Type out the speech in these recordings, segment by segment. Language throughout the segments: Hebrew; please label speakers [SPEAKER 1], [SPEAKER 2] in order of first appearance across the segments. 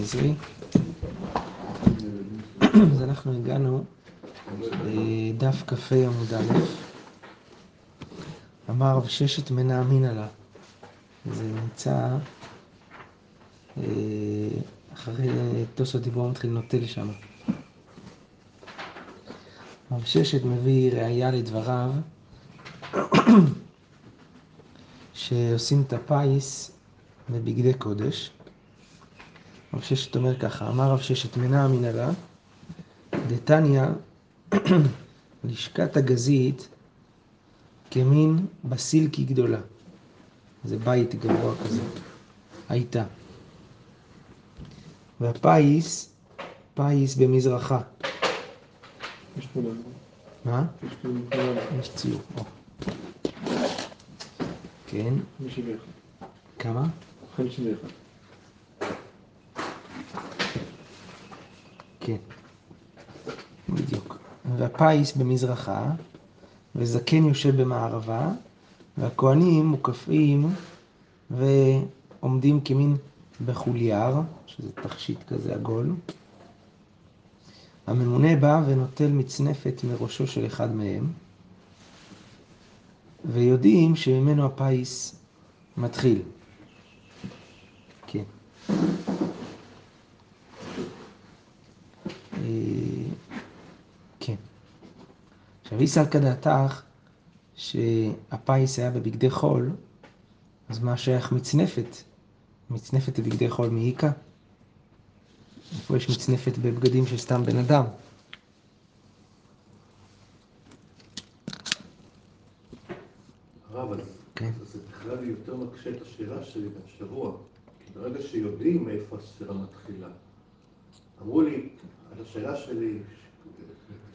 [SPEAKER 1] נזרי. אז אנחנו הגענו לדף כ"ה עמוד א', אמר רב ששת מנה אמינא לה. זה נמצא אה, אחרי תוספות דיבור מתחיל נוטל שם. רב ששת מביא ראייה לדבריו שעושים את הפיס בבגדי קודש. רב ששת אומר ככה, אמר רב ששת מנה המנהלה, דתניא, לשכת הגזית כמין בסילקי גדולה. זה בית גבוה כזה, הייתה. והפיס, פיס במזרחה.
[SPEAKER 2] יש לב.
[SPEAKER 1] מה?
[SPEAKER 2] יש
[SPEAKER 1] ציור. כן,
[SPEAKER 2] 51.
[SPEAKER 1] כמה?
[SPEAKER 2] 51.
[SPEAKER 1] כן, בדיוק. והפיס במזרחה, וזקן יושב במערבה, והכהנים מוקפים ועומדים כמין בחולייר, שזה תכשיט כזה עגול. הממונה בא ונוטל מצנפת מראשו של אחד מהם, ויודעים שממנו הפיס מתחיל. כן. אה, כן. עכשיו, איסל כדעתך שהפיס היה בבגדי חול, אז מה שייך מצנפת? מצנפת לבגדי חול מאיכה? איפה יש מצנפת בבגדים של סתם בן אדם?
[SPEAKER 3] הרב,
[SPEAKER 1] כן.
[SPEAKER 3] אז זה בכלל יותר מקשה את השאלה שלי בשבוע. כי ברגע שיודעים מאיפה הספירה מתחילה. אמרו לי, השאלה שלי,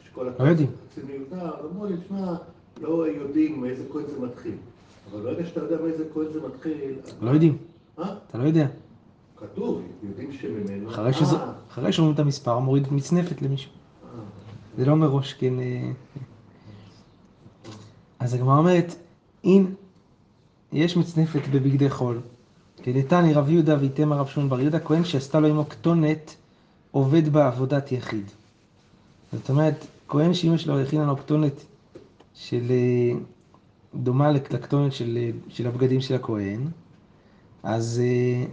[SPEAKER 3] שכל
[SPEAKER 1] לא יודעים.
[SPEAKER 3] חצי מיותר, אמרו לי, תשמע, לא יודעים מאיזה כהן זה מתחיל. אבל ברגע שאתה יודע מאיזה כהן זה מתחיל...
[SPEAKER 1] לא יודעים,
[SPEAKER 3] מה?
[SPEAKER 1] אתה לא יודע.
[SPEAKER 3] כתוב, יודעים שממנו...
[SPEAKER 1] אחרי
[SPEAKER 3] אה,
[SPEAKER 1] שאומרים את המספר, מוריד מצנפת למישהו.
[SPEAKER 3] אה.
[SPEAKER 1] זה לא מראש, כן... אה, אז הגמרא אומרת, אם יש מצנפת בבגדי חול, כדתני רב יהודה ואיתמר רב שמעון בר יהודה, כהן שעשתה לו עמו כתונת, עובד בה עבודת יחיד. זאת אומרת, כהן שאמא שלו הכינה לו כתונת של... אה, דומה לכתונת של, אה, של הבגדים של הכהן, אז אה,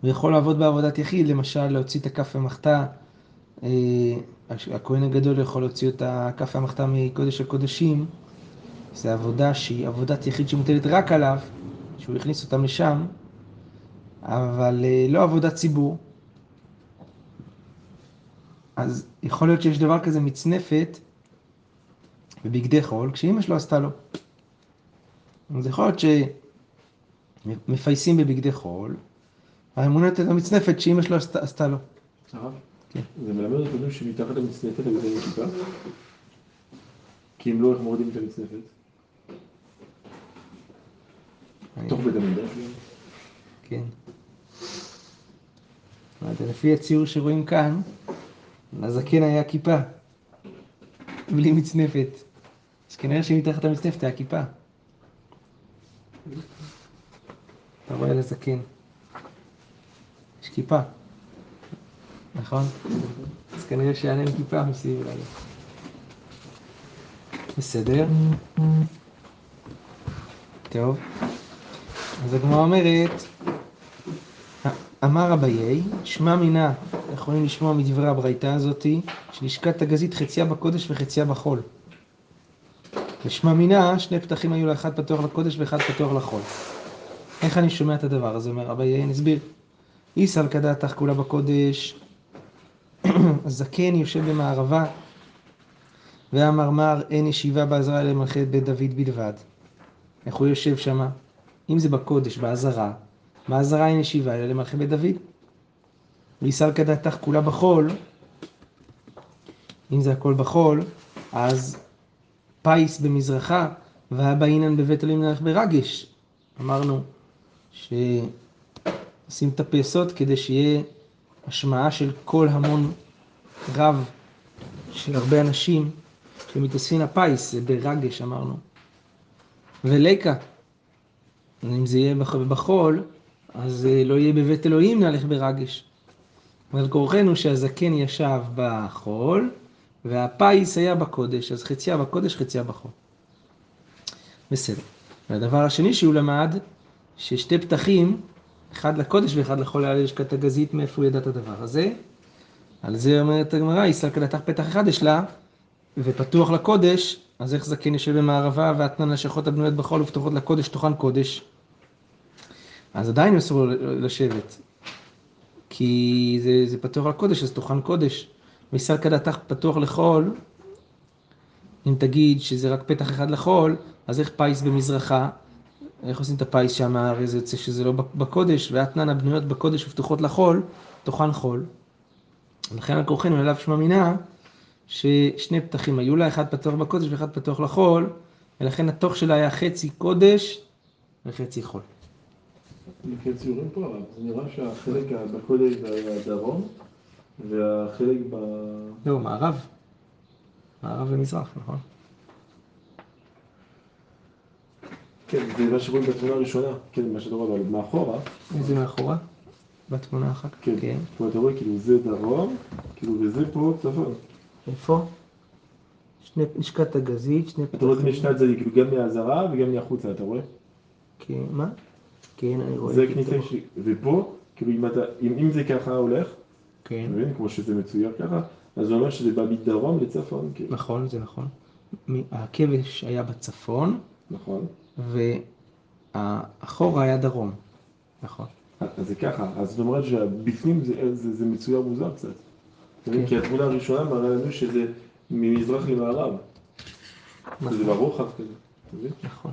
[SPEAKER 1] הוא יכול לעבוד בעבודת יחיד, למשל להוציא את הכף המחתה, אה, הכהן הגדול יכול להוציא את הכף המחתה מקודש הקודשים, זו עבודה שהיא עבודת יחיד שמוטלת רק עליו, שהוא הכניס אותם לשם, אבל לא עבודת ציבור. אז יכול להיות שיש דבר כזה מצנפת בבגדי חול, כשאימא שלו עשתה לו. אז יכול להיות שמפייסים בבגדי חול, האמונה לו מצנפת שאימא שלו עשתה, עשתה לו. כן.
[SPEAKER 2] זה מלמד אותנו שמתחת למצנפת הם יודעים כיפה? כי אם לא, איך מורידים את המצנפת? תוך בית המקדש?
[SPEAKER 1] כן. לפי הציור שרואים כאן, לזקן היה כיפה, בלי מצנפת. אז כנראה שמתחת המצנפת היה כיפה. אתה רואה לזקן. יש כיפה, נכון? אז כנראה שהיה להם כיפה מסביב לנו. בסדר. טוב. אז הגמרא אומרת, אמר אביי, שמע מינה, יכולים לשמוע מדברי הברייתא הזאתי, שלשכת הגזית חציה בקודש וחציה בחול. ושמע מינה, שני פתחים היו לה, אחד פתוח לקודש ואחד פתוח לחול. איך אני שומע את הדבר הזה? אומר אביי, נסביר. איסל כדעתך כולה בקודש, הזקן יושב במערבה, והמרמר אין ישיבה בעזרה למלכי בית דוד בלבד. איך הוא יושב שמה? אם זה בקודש, בעזרה, בעזרה אין ישיבה, אלא למלכי בית דוד. ויסל כדעתך כולה בחול, אם זה הכל בחול, אז פיס במזרחה, והבא אינן בבית אלוהים נלך ברגש. אמרנו שעושים את הפייסות כדי שיהיה השמעה של קול המון רב של הרבה אנשים שמתאספים הפיס, זה ברגש אמרנו. וליקה, אם זה יהיה בח- בחול, אז אה, לא יהיה בבית אלוהים נהלך ברגש. אבל כורחנו שהזקן ישב בחול, והפיס היה בקודש, אז חציה בקודש, חציה בחול. בסדר. והדבר השני שהוא למד, ששתי פתחים, אחד לקודש ואחד לחול על לשכת הגזית, מאיפה הוא ידע את הדבר הזה? על זה אומרת הגמרא, ישראל כדתך פתח אחד יש לה, ופתוח לקודש, אז איך זקן יושב במערבה, ואתנן לשכות הבנויות בחול ופתוחות לקודש, תוכן קודש. אז עדיין אסור לשבת, כי זה, זה פתוח לקודש, אז תוכן קודש. וישראל כדתך פתוח לחול, אם תגיד שזה רק פתח אחד לחול, אז איך פיס במזרחה? איך עושים את הפיס שם? הרי זה יוצא שזה לא בקודש, ואתנן הבנויות בקודש ופתוחות לחול, תוכן חול. לכן על כורחנו אליו שמע מינה, ששני פתחים היו לה, אחד פתוח בקודש ואחד פתוח לחול, ולכן התוך שלה היה חצי קודש וחצי חול.
[SPEAKER 2] לפי הציורים פה, אבל זה נראה שהחלק בקודש זה הדרום, והחלק ב...
[SPEAKER 1] לא, מערב. מערב ומזרח, נכון?
[SPEAKER 2] כן, זה מה שרואים בתמונה הראשונה, כן, מה שאתה רואה, מאחורה,
[SPEAKER 1] איזה מאחורה? בתמונה אחת?
[SPEAKER 2] כן,
[SPEAKER 1] כן.
[SPEAKER 2] פה אתה רואה, כאילו זה דרום, כאילו וזה פה צפון.
[SPEAKER 1] איפה? שני, לשכת הגזית, שני
[SPEAKER 2] אתה רואה את זה משני הצדדים, כאילו גם מהזרה וגם מהחוצה, אתה רואה?
[SPEAKER 1] כן, מה? כן, אני רואה.
[SPEAKER 2] זה
[SPEAKER 1] את
[SPEAKER 2] כניסה,
[SPEAKER 1] פה.
[SPEAKER 2] ש- ופה, כאילו אם אתה, אם אם זה ככה הולך,
[SPEAKER 1] כן.
[SPEAKER 2] מבין, כמו שזה מצויר ככה, אז זה אומר שזה בא מדרום לצפון, כאילו,
[SPEAKER 1] נכון, זה נכון. הכבש היה בצפון,
[SPEAKER 2] נכון?
[SPEAKER 1] והאחורה היה דרום. נכון.
[SPEAKER 2] אז זה ככה, אז זאת אומרת שבפנים זה, זה, זה מצויר מוזר קצת.
[SPEAKER 1] כן.
[SPEAKER 2] כי התמונה הראשונה מראה לנו שזה ממזרח למערב.
[SPEAKER 1] נכון.
[SPEAKER 2] ברוחב כזה. אתה מבין?
[SPEAKER 1] נכון.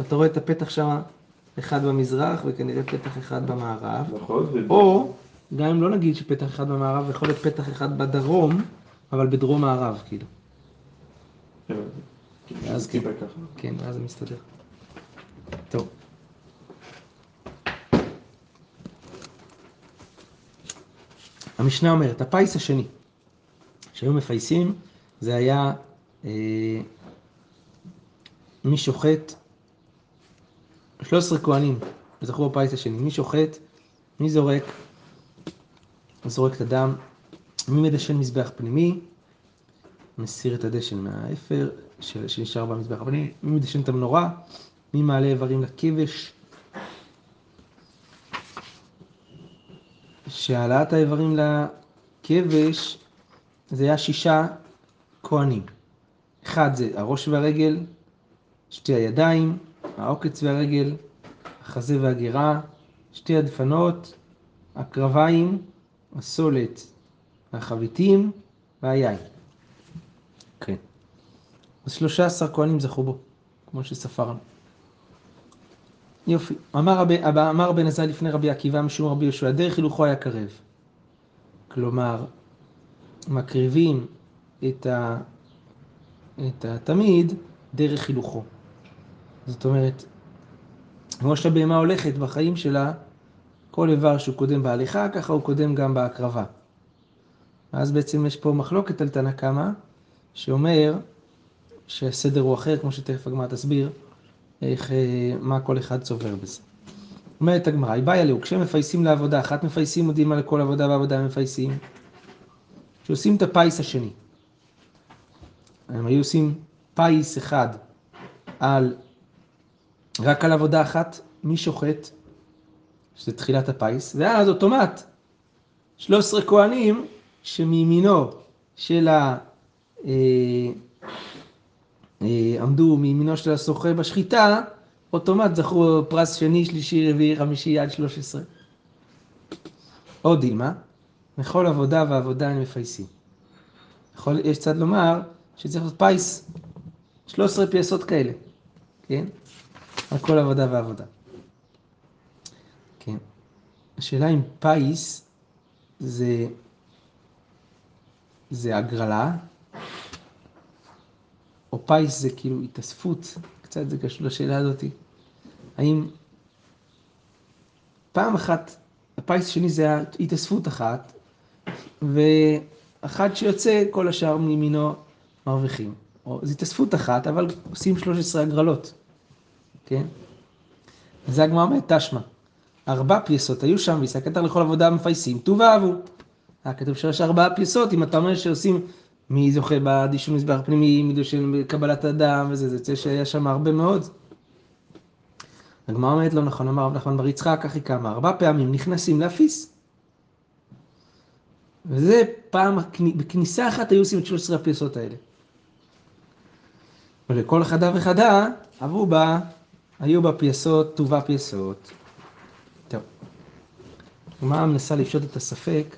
[SPEAKER 1] אתה רואה את הפתח שם, אחד במזרח וכנראה פתח אחד במערב.
[SPEAKER 2] נכון?
[SPEAKER 1] או, גם אם לא נגיד שפתח אחד במערב, יכול להיות פתח אחד בדרום, אבל בדרום מערב, כאילו.
[SPEAKER 2] כן, כאילו
[SPEAKER 1] אז כן. כן, אז זה מסתדר. טוב. המשנה אומרת, הפיס השני שהיו מפייסים, זה היה אה, מי שוחט, 13 כהנים, זכרו בפיס השני, מי שוחט, מי זורק, זורק את הדם, מי מדשן מזבח פנימי, מסיר את הדשן מהאפר שנשאר במזבח הפנימי, מי מדשן את המנורה, מי מעלה איברים לכבש. שהעלאת האיברים לכבש זה היה שישה כהנים. אחד זה הראש והרגל, שתי הידיים, העוקץ והרגל, החזה והגירה, שתי הדפנות, הקרביים, הסולת, החביתים והיין. כן. אז 13 כהנים זכו בו, כמו שספרנו. יופי. אמר, אבא- אמר בן עזאי לפני רבי עקיבא משום רבי יהושע, דרך הילוכו היה קרב. כלומר, מקריבים את, ה, את התמיד דרך הילוכו. זאת אומרת, כמו שהבהמה הולכת בחיים שלה, כל איבר שהוא קודם בהליכה, ככה הוא קודם גם בהקרבה. אז בעצם יש פה מחלוקת על תנא קמא, שאומר שהסדר הוא אחר, כמו שתכף הגמרא תסביר, איך, אה, מה כל אחד צובר בזה. אומרת הגמרא, היא באה אלוהו, כשמפייסים לעבודה, אחת מפייסים מודיעים על כל עבודה ועבודה מפייסים. כשעושים את הפיס השני. הם היו עושים פיס אחד על, רק על עבודה אחת, מי שוחט, שזה תחילת הפיס, ואז אוטומט, 13 כהנים שמימינו של ה... אה, אה, עמדו מימינו של הסוחר בשחיטה, אוטומט זכו פרס שני, שלישי, רביעי, חמישי עד 13. עוד דילמה, לכל עבודה ועבודה הם מפייסים. יש צד לומר שצריך להיות פיס, 13 פייסות כאלה, כן? על כל עבודה ועבודה. כן. השאלה אם פיס זה, זה הגרלה, או פיס זה כאילו התאספות, קצת זה קשור לשאלה הזאת. האם פעם אחת, הפיס השני זה התאספות אחת, ואחת שיוצא, כל השאר מימינו מרוויחים. או זו התאספות אחת, אבל עושים 13 הגרלות, כן? זה הגמרא אומרת תשמע. ארבע פייסות היו שם, והסתכלת לכל עבודה מפייסים, ט"ו ואהבו. היה כתוב שיש ארבעה פייסות, אם אתה אומר שעושים, מי זוכה בדישון מזבח פנימי, מי של קבלת אדם וזה, זה יוצא שהיה שם הרבה מאוד. הגמרא אומרת לא נכון, אמר רב נחמן בר יצחק, אחי כמה, ארבע פעמים נכנסים להפיס. וזה פעם, בכניסה אחת היו עושים את 13 הפייסות האלה. ולכל חדה וחדה עברו בה, היו בה פייסות, טובה פייסות. טוב. הגמרא מנסה לפשוט את הספק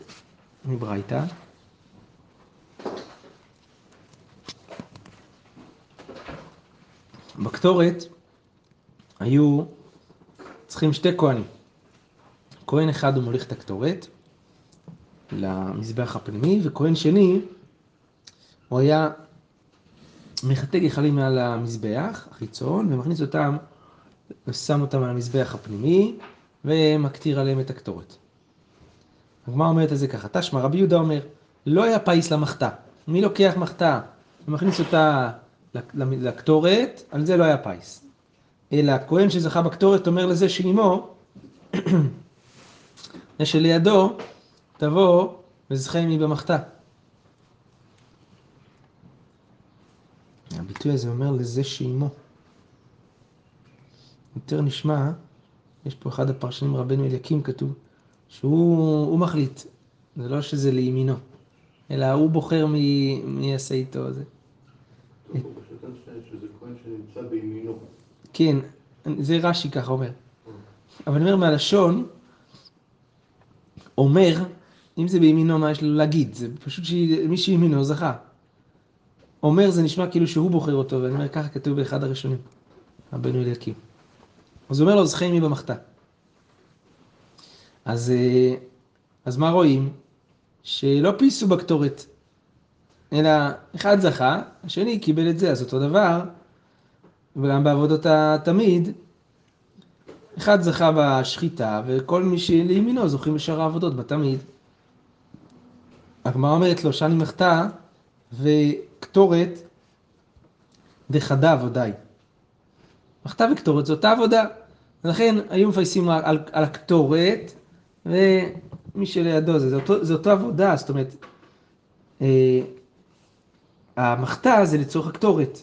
[SPEAKER 1] מברייתא. בקטורת היו צריכים שתי כהנים. כהן אחד הוא מוליך את הקטורת למזבח הפנימי, וכהן שני הוא היה מחטא גחלים מעל המזבח, החיצון, ומכניס אותם, ושם אותם על המזבח הפנימי, ומקטיר עליהם את הקטורת. הגמרא אומרת את זה ככה, תשמע רבי יהודה אומר, לא היה פיס למחטא. מי לוקח מחטא ומכניס אותה לקטורת, על זה לא היה פיס. אלא הכהן שזכה בקטורת אומר לזה שאימו, זה שלידו, תבוא וזכה עמי במחטא. הביטוי הזה אומר לזה שאימו. יותר נשמע, יש פה אחד הפרשנים רבנו אליקים כתוב, שהוא מחליט, זה לא שזה לימינו, אלא הוא בוחר מי, מי יעשה איתו זה. כן, זה רש"י ככה אומר. אבל אני אומר מהלשון, אומר, אם זה בימינו, מה יש לו להגיד? זה פשוט שמי שימינו זכה. אומר זה נשמע כאילו שהוא בוחר אותו, ואני אומר ככה כתוב באחד הראשונים, רבנו אליקים. אז הוא אומר לו, זכה עמי במחטא. אז, אה, אז מה רואים? שלא פייסו בקטורת, אלא אחד זכה, השני קיבל את זה, אז אותו דבר, וגם בעבודות התמיד, אחד זכה בשחיטה, וכל מי שלימינו זוכים בשאר העבודות בתמיד. הגמרא אומרת לו, שאני מחטא, וקטורת דחדה עבודיי. מחטא וקטורת זו אותה עבודה. ולכן היו מפייסים על, על הקטורת, ומי שלידו זה, זה, אותו, זה אותו עבודה, זאת אומרת, אה, המחטא זה לצורך הקטורת.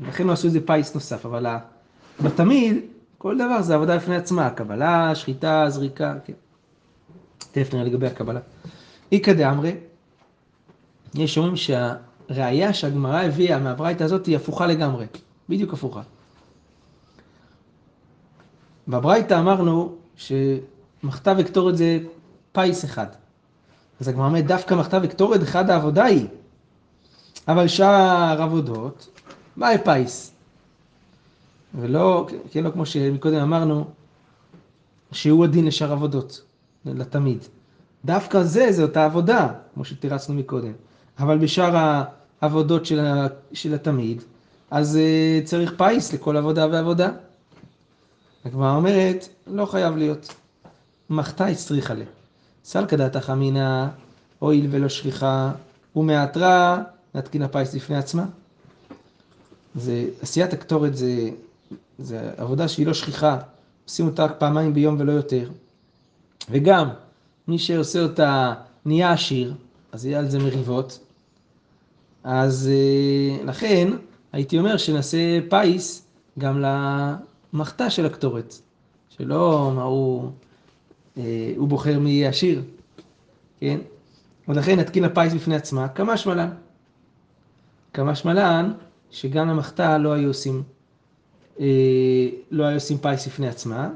[SPEAKER 1] לכן לא עשו איזה פיס נוסף, אבל בתמיד, כל דבר זה עבודה בפני עצמה, קבלה, שחיטה, זריקה, כן. תכף נראה לגבי הקבלה. איכא דאמרי, יש אומרים שהראיה שהגמרא הביאה מהברייתא הזאת היא הפוכה לגמרי, בדיוק הפוכה. בברייתא אמרנו שמחטא וקטורת זה פיס אחד. אז הגמרא אומרת דווקא מחטא וקטורת אחד העבודה היא. אבל שאר עבודות, מה פיס? ולא, כן, לא כמו שמקודם אמרנו, שהוא הדין לשאר עבודות, לתמיד. דווקא זה, זה אותה עבודה, כמו שתירצנו מקודם. אבל בשאר העבודות של, של התמיד, אז uh, צריך פיס לכל עבודה ועבודה. הגמרא אומרת, לא חייב להיות. מחטא הצריכה לה. סלקא דעתך אמינא, הואיל ולא שליחה, ומאתרא, נתקין הפיס לפני עצמה. זה, עשיית הקטורת זה, זה עבודה שהיא לא שכיחה, עושים אותה פעמיים ביום ולא יותר. וגם, מי שעושה אותה נהיה עשיר, אז יהיה על זה מריבות. אז אה, לכן, הייתי אומר שנעשה פיס גם למחטא של הקטורת. שלא, מה הוא, אה, הוא בוחר מי יהיה עשיר, כן? ולכן נתקין הפיס בפני עצמה, כמה שמלן. כמה שמלן, שגם למחטא לא היו עושים, אה, לא היו עושים פיס לפני עצמה,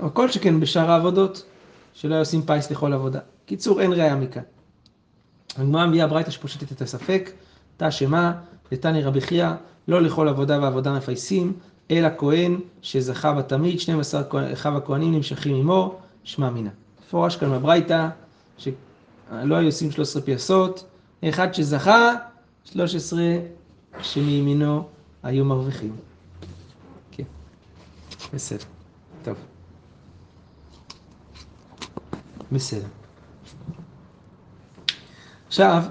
[SPEAKER 1] או כל שכן בשאר העבודות, שלא היו עושים פיס לכל עבודה. קיצור, אין ראייה מכאן. הגמרא מביאה ברייתא שפושטת את הספק, תא שמה, לתני רבי חייא, לא לכל עבודה ועבודה מפייסים, אלא כהן שזכה בתמיד, 12 אחיו הכהנים נמשכים עמו, שמע מינה. מפורש כאן בברייתא, שלא היו עושים 13 פייסות, אחד שזכה, 13 שמימינו היו מרוויחים. כן, בסדר, טוב. בסדר. עכשיו,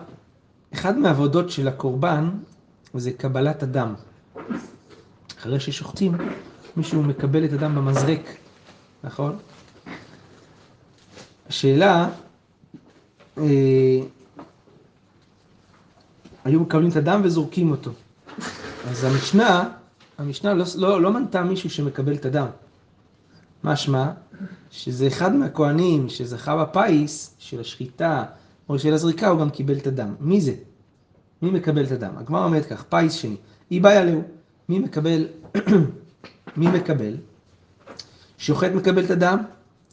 [SPEAKER 1] אחד מהעבודות של הקורבן זה קבלת הדם. אחרי ששוחטים, מישהו מקבל את הדם במזרק, נכון? השאלה, אה, היו מקבלים את הדם וזורקים אותו. אז המשנה, המשנה לא, לא, לא מנתה מישהו שמקבל את הדם. משמע, שזה אחד מהכהנים שזכה בפיס של השחיטה או של הזריקה, הוא גם קיבל את הדם. מי זה? מי מקבל את הדם? הגמרא אומרת כך, פיס שני. אי בעיה להו. מי מקבל? מי מקבל? שוחט מקבל את הדם?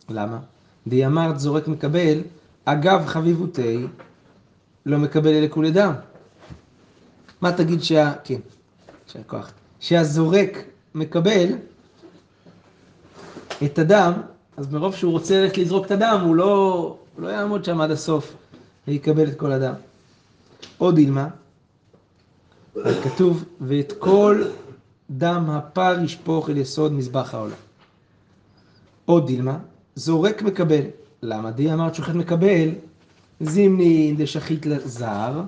[SPEAKER 1] למה? די אמרת זורק מקבל, אגב חביבותי, לא מקבל אלה כולי דם. מה תגיד שה... כן, יישר כוח. שהזורק מקבל את הדם, אז מרוב שהוא רוצה ללכת לזרוק את הדם, הוא לא, הוא לא יעמוד שם עד הסוף ויקבל את כל הדם. עוד אילמה, כתוב, ואת כל דם הפר ישפוך אל יסוד מזבח העולם. עוד דילמה, זורק מקבל. למה? די אמרת שוחט מקבל, זימני דשחית לזר,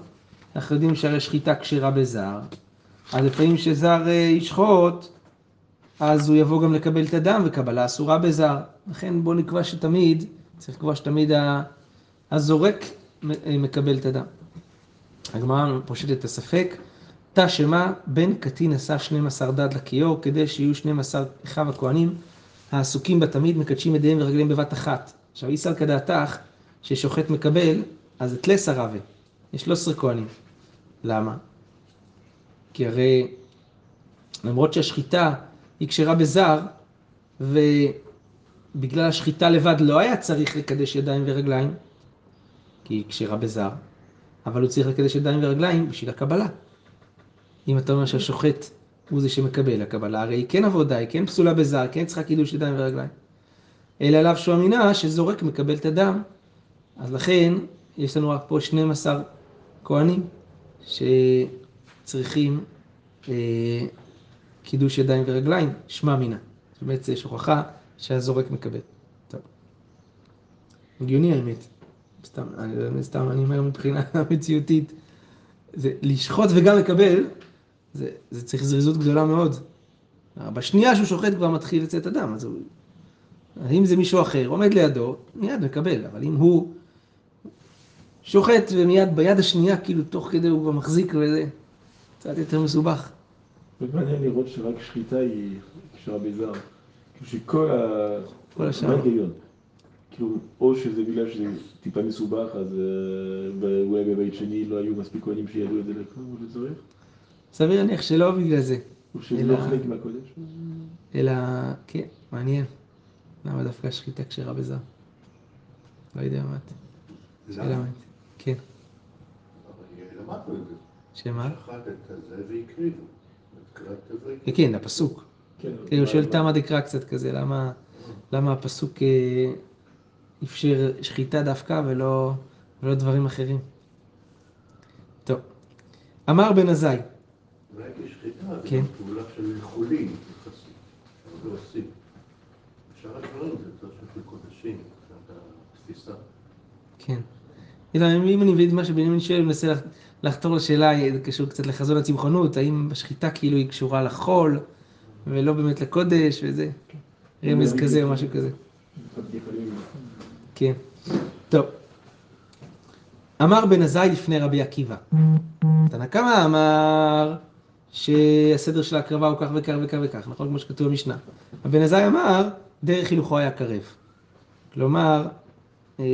[SPEAKER 1] אנחנו יודעים שהרי שחיטה כשרה בזר, אז לפעמים כשזר אה, ישחוט, אז הוא יבוא גם לקבל את הדם, וקבלה אסורה בזר. לכן בואו נקבע שתמיד, צריך לקבוע שתמיד הזורק אה, מקבל את הדם. הגמרא פושטת את הספק, תא שמה בן קטין עשה 12 דד לכיור, כדי שיהיו 12 אחיו הכהנים העסוקים בתמיד, מקדשים ידיהם ורגליהם בבת אחת. עכשיו, איסר כדעתך, ששוחט מקבל, אז זה תלס הרבה. יש 13 כהנים. למה? כי הרי למרות שהשחיטה היא כשרה בזר, ובגלל השחיטה לבד לא היה צריך לקדש ידיים ורגליים, כי היא כשרה בזר, אבל הוא צריך לקדש ידיים ורגליים בשביל הקבלה. אם אתה אומר שהשוחט הוא זה שמקבל הקבלה, הרי היא כן עבודה, היא כן פסולה בזר, כן צריכה קידוש ידיים ורגליים. אלא עליו שהוא אמינה שזורק מקבל את הדם. אז לכן יש לנו רק פה 12 כהנים שצריכים אה, קידוש ידיים ורגליים, שמע מינה. זאת אומרת, יש הוכחה שהזורק מקבל. טוב. הגיוני האמת. סתם, אני, סתם אני אומר מבחינה מציאותית, זה לשחוט וגם לקבל, זה, זה צריך זריזות גדולה מאוד. בשנייה שהוא שוחט כבר מתחיל לצאת הדם, אז הוא... אם זה מישהו אחר, עומד לידו, מיד מקבל, אבל אם הוא שוחט ומיד ביד השנייה, כאילו תוך כדי הוא כבר מחזיק וזה, קצת יותר מסובך.
[SPEAKER 2] באמת מעניין לראות שרק שחיטה היא קשורה בזר. כאילו שכל ה...
[SPEAKER 1] כל השאר.
[SPEAKER 2] מה ההיגיון? כאילו, או שזה בגלל שזה טיפה מסובך, אז אה, אולי בבית שני לא היו מספיק כהנים שידעו את זה כמו שצריך?
[SPEAKER 1] סביר להניח שלא בגלל זה,
[SPEAKER 2] או שזה
[SPEAKER 1] אלא-
[SPEAKER 2] לא חלק מהקודש?
[SPEAKER 1] אלא, כן, מעניין. למה דווקא שחיטה כשרה בזר? לא יודע מה את. כן,
[SPEAKER 3] למדנו את זה.
[SPEAKER 1] שמה?
[SPEAKER 3] שחט את הזה והקריבו.
[SPEAKER 1] כן, כן, הפסוק.
[SPEAKER 2] כן.
[SPEAKER 1] כאילו, הוא שואל
[SPEAKER 2] מה-
[SPEAKER 1] תמה דקרא קצת כזה, למה, למה הפסוק אה, אפשר שחיטה דווקא ולא, ולא דברים אחרים. טוב. אמר בן עזאי,
[SPEAKER 3] אולי כשחיטה זה
[SPEAKER 1] כן.
[SPEAKER 3] פעולה של חולין יחסית. אבל לא עושים. שאר הדברים זה יותר של קודשים, מבחינת התפיסה.
[SPEAKER 1] כן. אלא אם אני מבין את מה שבנימין שואל, מנסה לח- לחתור לשאלה, זה קשור קצת לחזון הצמחונות, האם השחיטה כאילו היא קשורה לחול, ולא באמת לקודש, וזה רמז כזה או משהו כזה. כן. טוב. אמר בן עזאי לפני רבי עקיבא. תנא קמא אמר שהסדר של ההקרבה הוא כך וכך וכך וכך, נכון? כמו שכתוב במשנה. הבן עזאי אמר, דרך הילוכו היה קרב. כלומר, אה,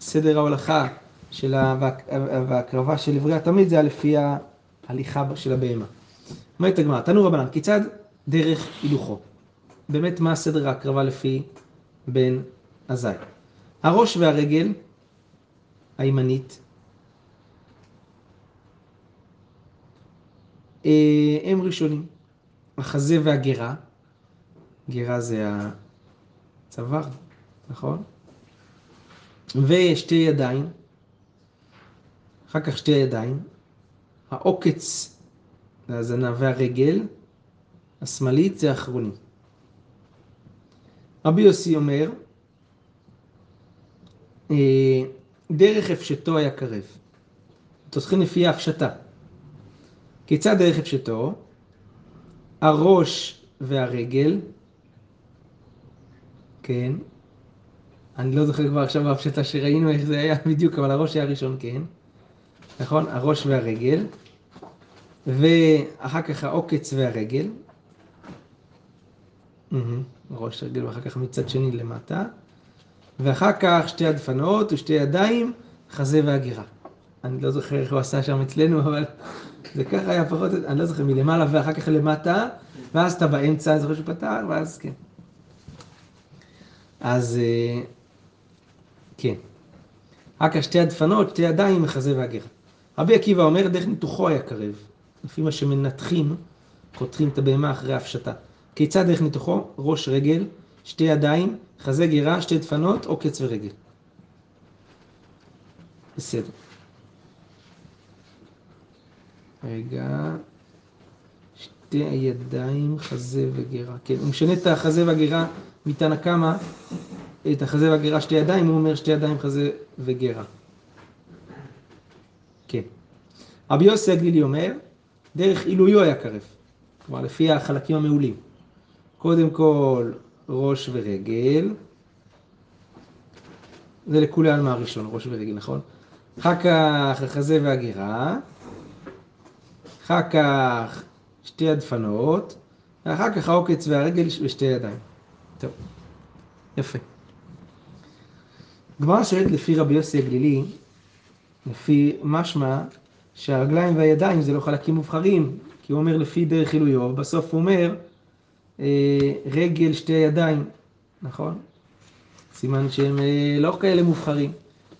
[SPEAKER 1] סדר ההולכה של ה- והק- וההקרבה של עברי התמיד זה היה לפי ההליכה של הבהמה. אומרת הגמרא, תנו רבנן, כיצד דרך הילוכו? באמת מה סדר ההקרבה לפי בן עזאי? הראש והרגל הימנית הם ראשונים. החזה והגרה, גרה זה הצוואר, נכון? ושתי ידיים, אחר כך שתי ידיים, העוקץ זה הזנב והרגל, השמאלית זה האחרונים. רבי יוסי אומר, אה, דרך הפשטו היה קרב. תוסכים לפי ההפשטה. כיצד דרך הפשטו? הראש והרגל, כן, אני לא זוכר כבר עכשיו בהפשטה שראינו איך זה היה בדיוק, אבל הראש היה ראשון כן. נכון? הראש והרגל. ואחר כך העוקץ והרגל. ראש, רגל, ואחר כך מצד שני למטה. ואחר כך שתי הדפנות ושתי ידיים, חזה והגירה. אני לא זוכר איך הוא עשה שם אצלנו, אבל זה ככה היה פחות, אני לא זוכר, מלמעלה ואחר כך למטה, ואז אתה באמצע, זוכר שהוא פתר, ואז כן. אז אה, כן. אחר כך שתי הדפנות, שתי ידיים, מחזה והגירה. רבי עקיבא אומר, דרך ניתוחו היה קרב. לפי מה שמנתחים, חותכים את הבהמה אחרי הפשטה. כיצד דרך ניתוחו? ראש רגל, שתי ידיים, חזה גירה, שתי דפנות, עוקץ ורגל. בסדר. רגע. שתי הידיים, חזה וגירה. כן, הוא משנה את החזה והגירה מתנא קמא, את החזה והגירה שתי ידיים, הוא אומר שתי ידיים, חזה וגירה. כן. רבי יוסי הגלילי אומר, דרך עילויו היה קרב. כלומר, לפי החלקים המעולים. קודם כל, ראש ורגל. זה לכולי עלמא הראשון, ראש ורגל, נכון? אחר כך החזה והגירה. אחר כך שתי הדפנות. ואחר כך העוקץ והרגל ושתי ידיים. טוב, יפה. גמרא שואלת לפי רבי יוסי הגלילי, לפי משמע שהרגליים והידיים זה לא חלקים מובחרים, כי הוא אומר לפי דרך עילויו, בסוף הוא אומר אה, רגל שתי ידיים, נכון? סימן שהם אה, לא כאלה מובחרים.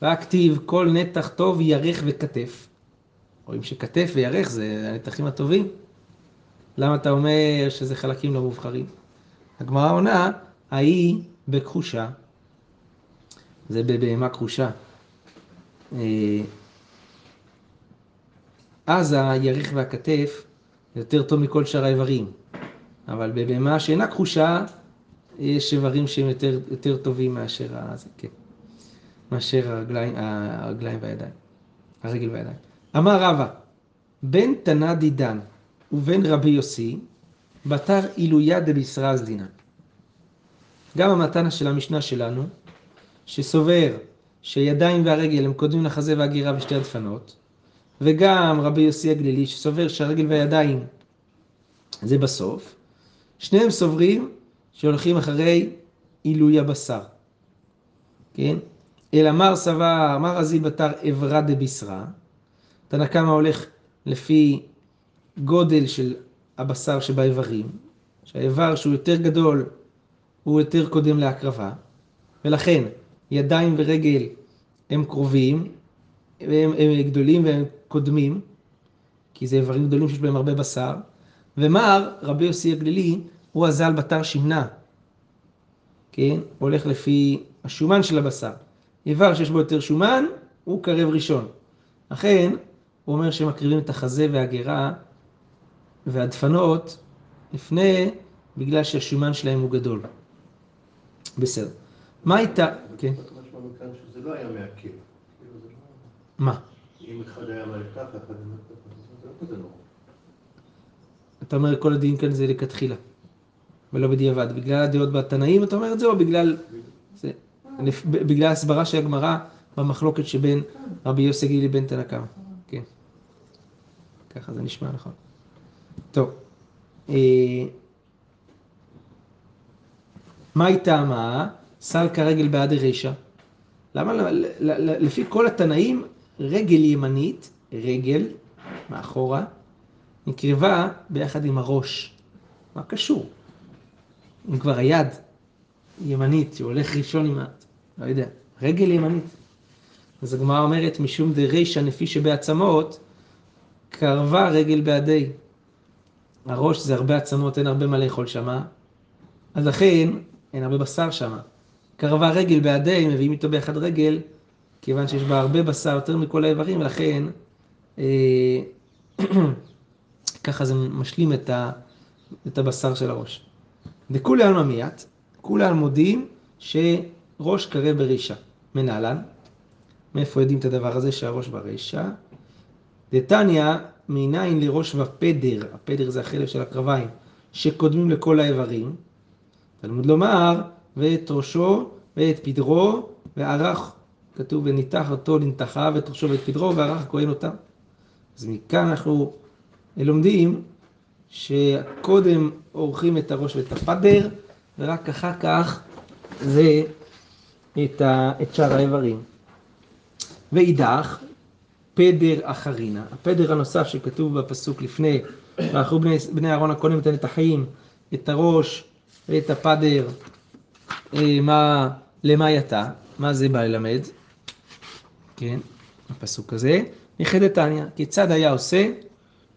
[SPEAKER 1] והכתיב כל נתח טוב ירך וכתף. רואים שכתף וירך זה הנתחים הטובים. למה אתה אומר שזה חלקים לא מובחרים? הגמרא עונה, ההיא בכחושה, זה בבהמה כחושה. אה, אז הירך והכתף יותר טוב מכל שאר האיברים. אבל בבהמה שאינה כחושה, יש איברים שהם יותר, יותר טובים מאשר, הזה, כן, מאשר הרגליים, הרגליים והידיים, הרגל והידיים. אמר רבא, בין תנא דידן ובין רבי יוסי, בתר עילויה דביסרז דינן. גם המתנה של המשנה שלנו, שסובר שידיים והרגל הם קודמים לחזה והגירה ושתי הדפנות, וגם רבי יוסי הגלילי שסובר שהרגל והידיים זה בסוף, שניהם סוברים שהולכים אחרי עילוי הבשר, כן? אלא מר סבר, מר אזיל בתר אברה דבישרה, תנא קמא הולך לפי גודל של הבשר שבאיברים, שהאיבר שהוא יותר גדול הוא יותר קודם להקרבה, ולכן ידיים ורגל הם קרובים, הם, הם גדולים והם קודמים, כי זה איברים גדולים שיש בהם הרבה בשר, ומר, רבי יוסי הגלילי, הוא הזל בתר שמנה, כן? הולך לפי השומן של הבשר. איבר שיש בו יותר שומן, הוא קרב ראשון. לכן, הוא אומר שמקריבים את החזה והגרה והדפנות לפני, בגלל שהשומן שלהם הוא גדול. בסדר. מה הייתה... כן.
[SPEAKER 3] לא היה מעכב.
[SPEAKER 1] מה?
[SPEAKER 3] אם אחד היה מלא ככה, אחד היה מלא ככה, זה לא.
[SPEAKER 1] אתה אומר כל הדין כאן זה לכתחילה, ולא בדיעבד. בגלל הדעות בתנאים אתה אומר את זה, או בגלל... זה, בגלל הסברה של הגמרא במחלוקת שבין רבי יוסי גילי לבין תנא קמא. כן. ככה זה נשמע נכון. טוב. אה, מה היא טעמה? סל כרגל בעד הרישא. למה? לפי כל התנאים, רגל ימנית, רגל, מאחורה, נקרבה ביחד עם הראש. מה קשור? אם כבר היד ימנית, שהולך ראשון עם ה... לא יודע, רגל ימנית. אז הגמרא אומרת, משום דרישא נפי שבעצמות, קרבה רגל בעדי. הראש זה הרבה עצמות, אין הרבה מה לאכול שמה, אז לכן אין הרבה בשר שמה. קרבה רגל בעדי, מביאים איתו ביחד רגל, כיוון שיש בה הרבה בשר יותר מכל האיברים, ולכן אה, ככה זה משלים את, ה, את הבשר של הראש. דכולי עלמא מיית, כולי על מודים שראש קרב ברישה. מנהלן, מאיפה יודעים את הדבר הזה שהראש ברישה? דתניא, מניין לראש ופדר, הפדר זה החלק של הקרביים, שקודמים לכל האיברים. תלמוד לומר, ואת ראשו ואת פדרו, וערך, כתוב וניתח אותו לנתחה, ואת ראשו ואת פדרו, וערך הכהן אותם. אז מכאן אנחנו לומדים שקודם עורכים את הראש ואת הפדר, ורק אחר כך זה את, ה, את שאר האיברים. ואידך, פדר אחרינה. הפדר הנוסף שכתוב בפסוק לפני, ואחרו בני, בני אהרון נותן את החיים, את הראש ואת הפדר, אה, מה, למה יתה, מה זה בא ללמד, כן, הפסוק הזה. נכד תניא, כיצד היה עושה?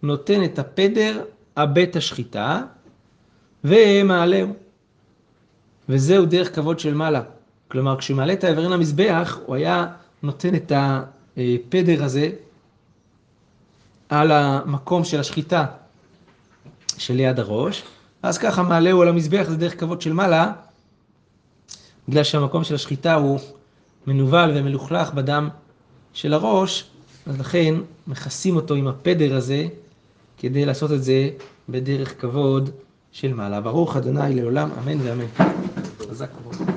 [SPEAKER 1] נותן את הפדר הבית השחיטה ומעלהו. וזהו דרך כבוד של מעלה. כלומר, כשמעלה את האיברים למזבח, הוא היה נותן את הפדר הזה על המקום של השחיטה שליד הראש, אז ככה מעלהו על המזבח, זה דרך כבוד של מעלה, בגלל שהמקום של השחיטה הוא מנוול ומלוכלך בדם של הראש, אז לכן מכסים אותו עם הפדר הזה, כדי לעשות את זה בדרך כבוד של מעלה. ברוך אדוני לעולם, אמן ואמן. חזק וברוך.